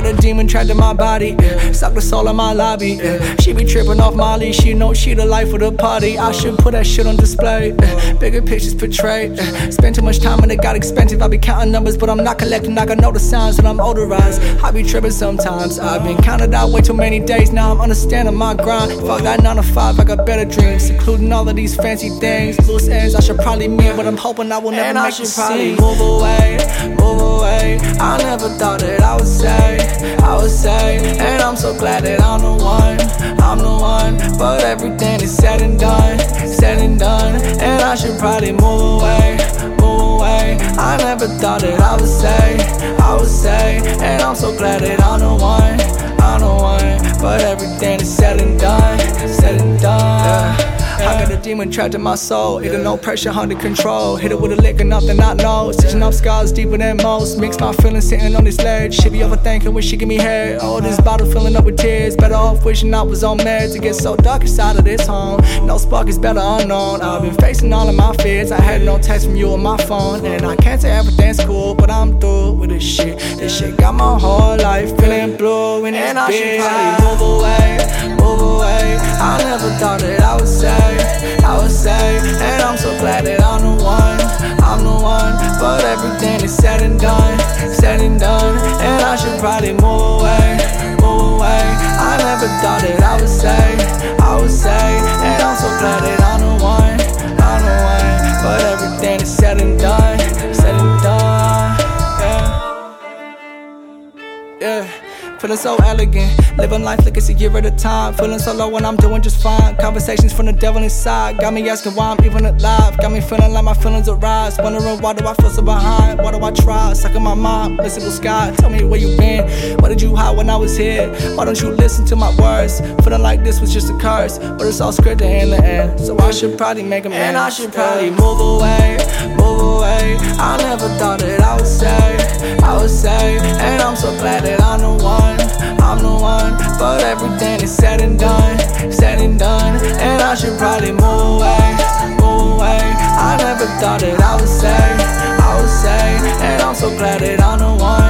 got a demon trapped in my body. Yeah. Suck the soul in my lobby. Yeah. She be tripping off Molly. She know she the life of the party. I should put that shit on display. Yeah. Bigger pictures portrayed. Yeah. Spend too much time and it got expensive. I be counting numbers, but I'm not collecting. I got no the sounds and I'm odorized. I be tripping sometimes. I've been counted out way too many days. Now I'm understanding my grind. Fuck that 9 to 5. I got better dreams, including all of these fancy things. Loose ends I should probably meet, but I'm hoping I will never and make I should probably scene. move away. So glad that I'm the one, I'm the one. But everything is said and done, said and done, and I should probably move away, move away. I never thought that I would say, I would say, and I'm so glad that I'm the one, I'm the one. But everything is said and done, said and done. I demon trapped in my soul. Got no pressure under control. Hit it with a lick, and nothing not know. Stitching up scars deeper than most. Mix my feelings sitting on this ledge. She be overthinking when she give me head. Oh, this bottle filling up with tears. Better off wishing I was on meds. It gets so dark inside of this home. No spark is better unknown. I've been facing all of my fears. I had no text from you on my phone. And I can't say everything's cool, but I'm through with this shit. This shit got my whole life feeling blue in And I should probably move away, move away. I never thought that I would say, I say, and I'm so glad that I'm the one, I'm the one. But everything is said and done, said and done, and I should probably move away, move away. I never thought that I would say, I would say, and I'm so glad that I'm the one, I'm the one. But everything is said and done, said and done, yeah. Yeah, feeling so elegant. Living life like it's a year at a time. Feeling so low when I'm doing just fine. Conversations from the devil inside. Got me asking why I'm even alive. Got me feeling like my feelings arise. Wondering why do I feel so behind? Why do I try? Sucking my mind. Listen to sky. Tell me where you been. Why did you hide when I was here? Why don't you listen to my words? Feeling like this was just a curse. But it's all scripted in the end. So I should probably make a man. And I should probably move away, move away. I never thought that I would when it's said and done, said and done. And I should probably move away, move away. I never thought that I would say, I would say. And I'm so glad that I'm the one.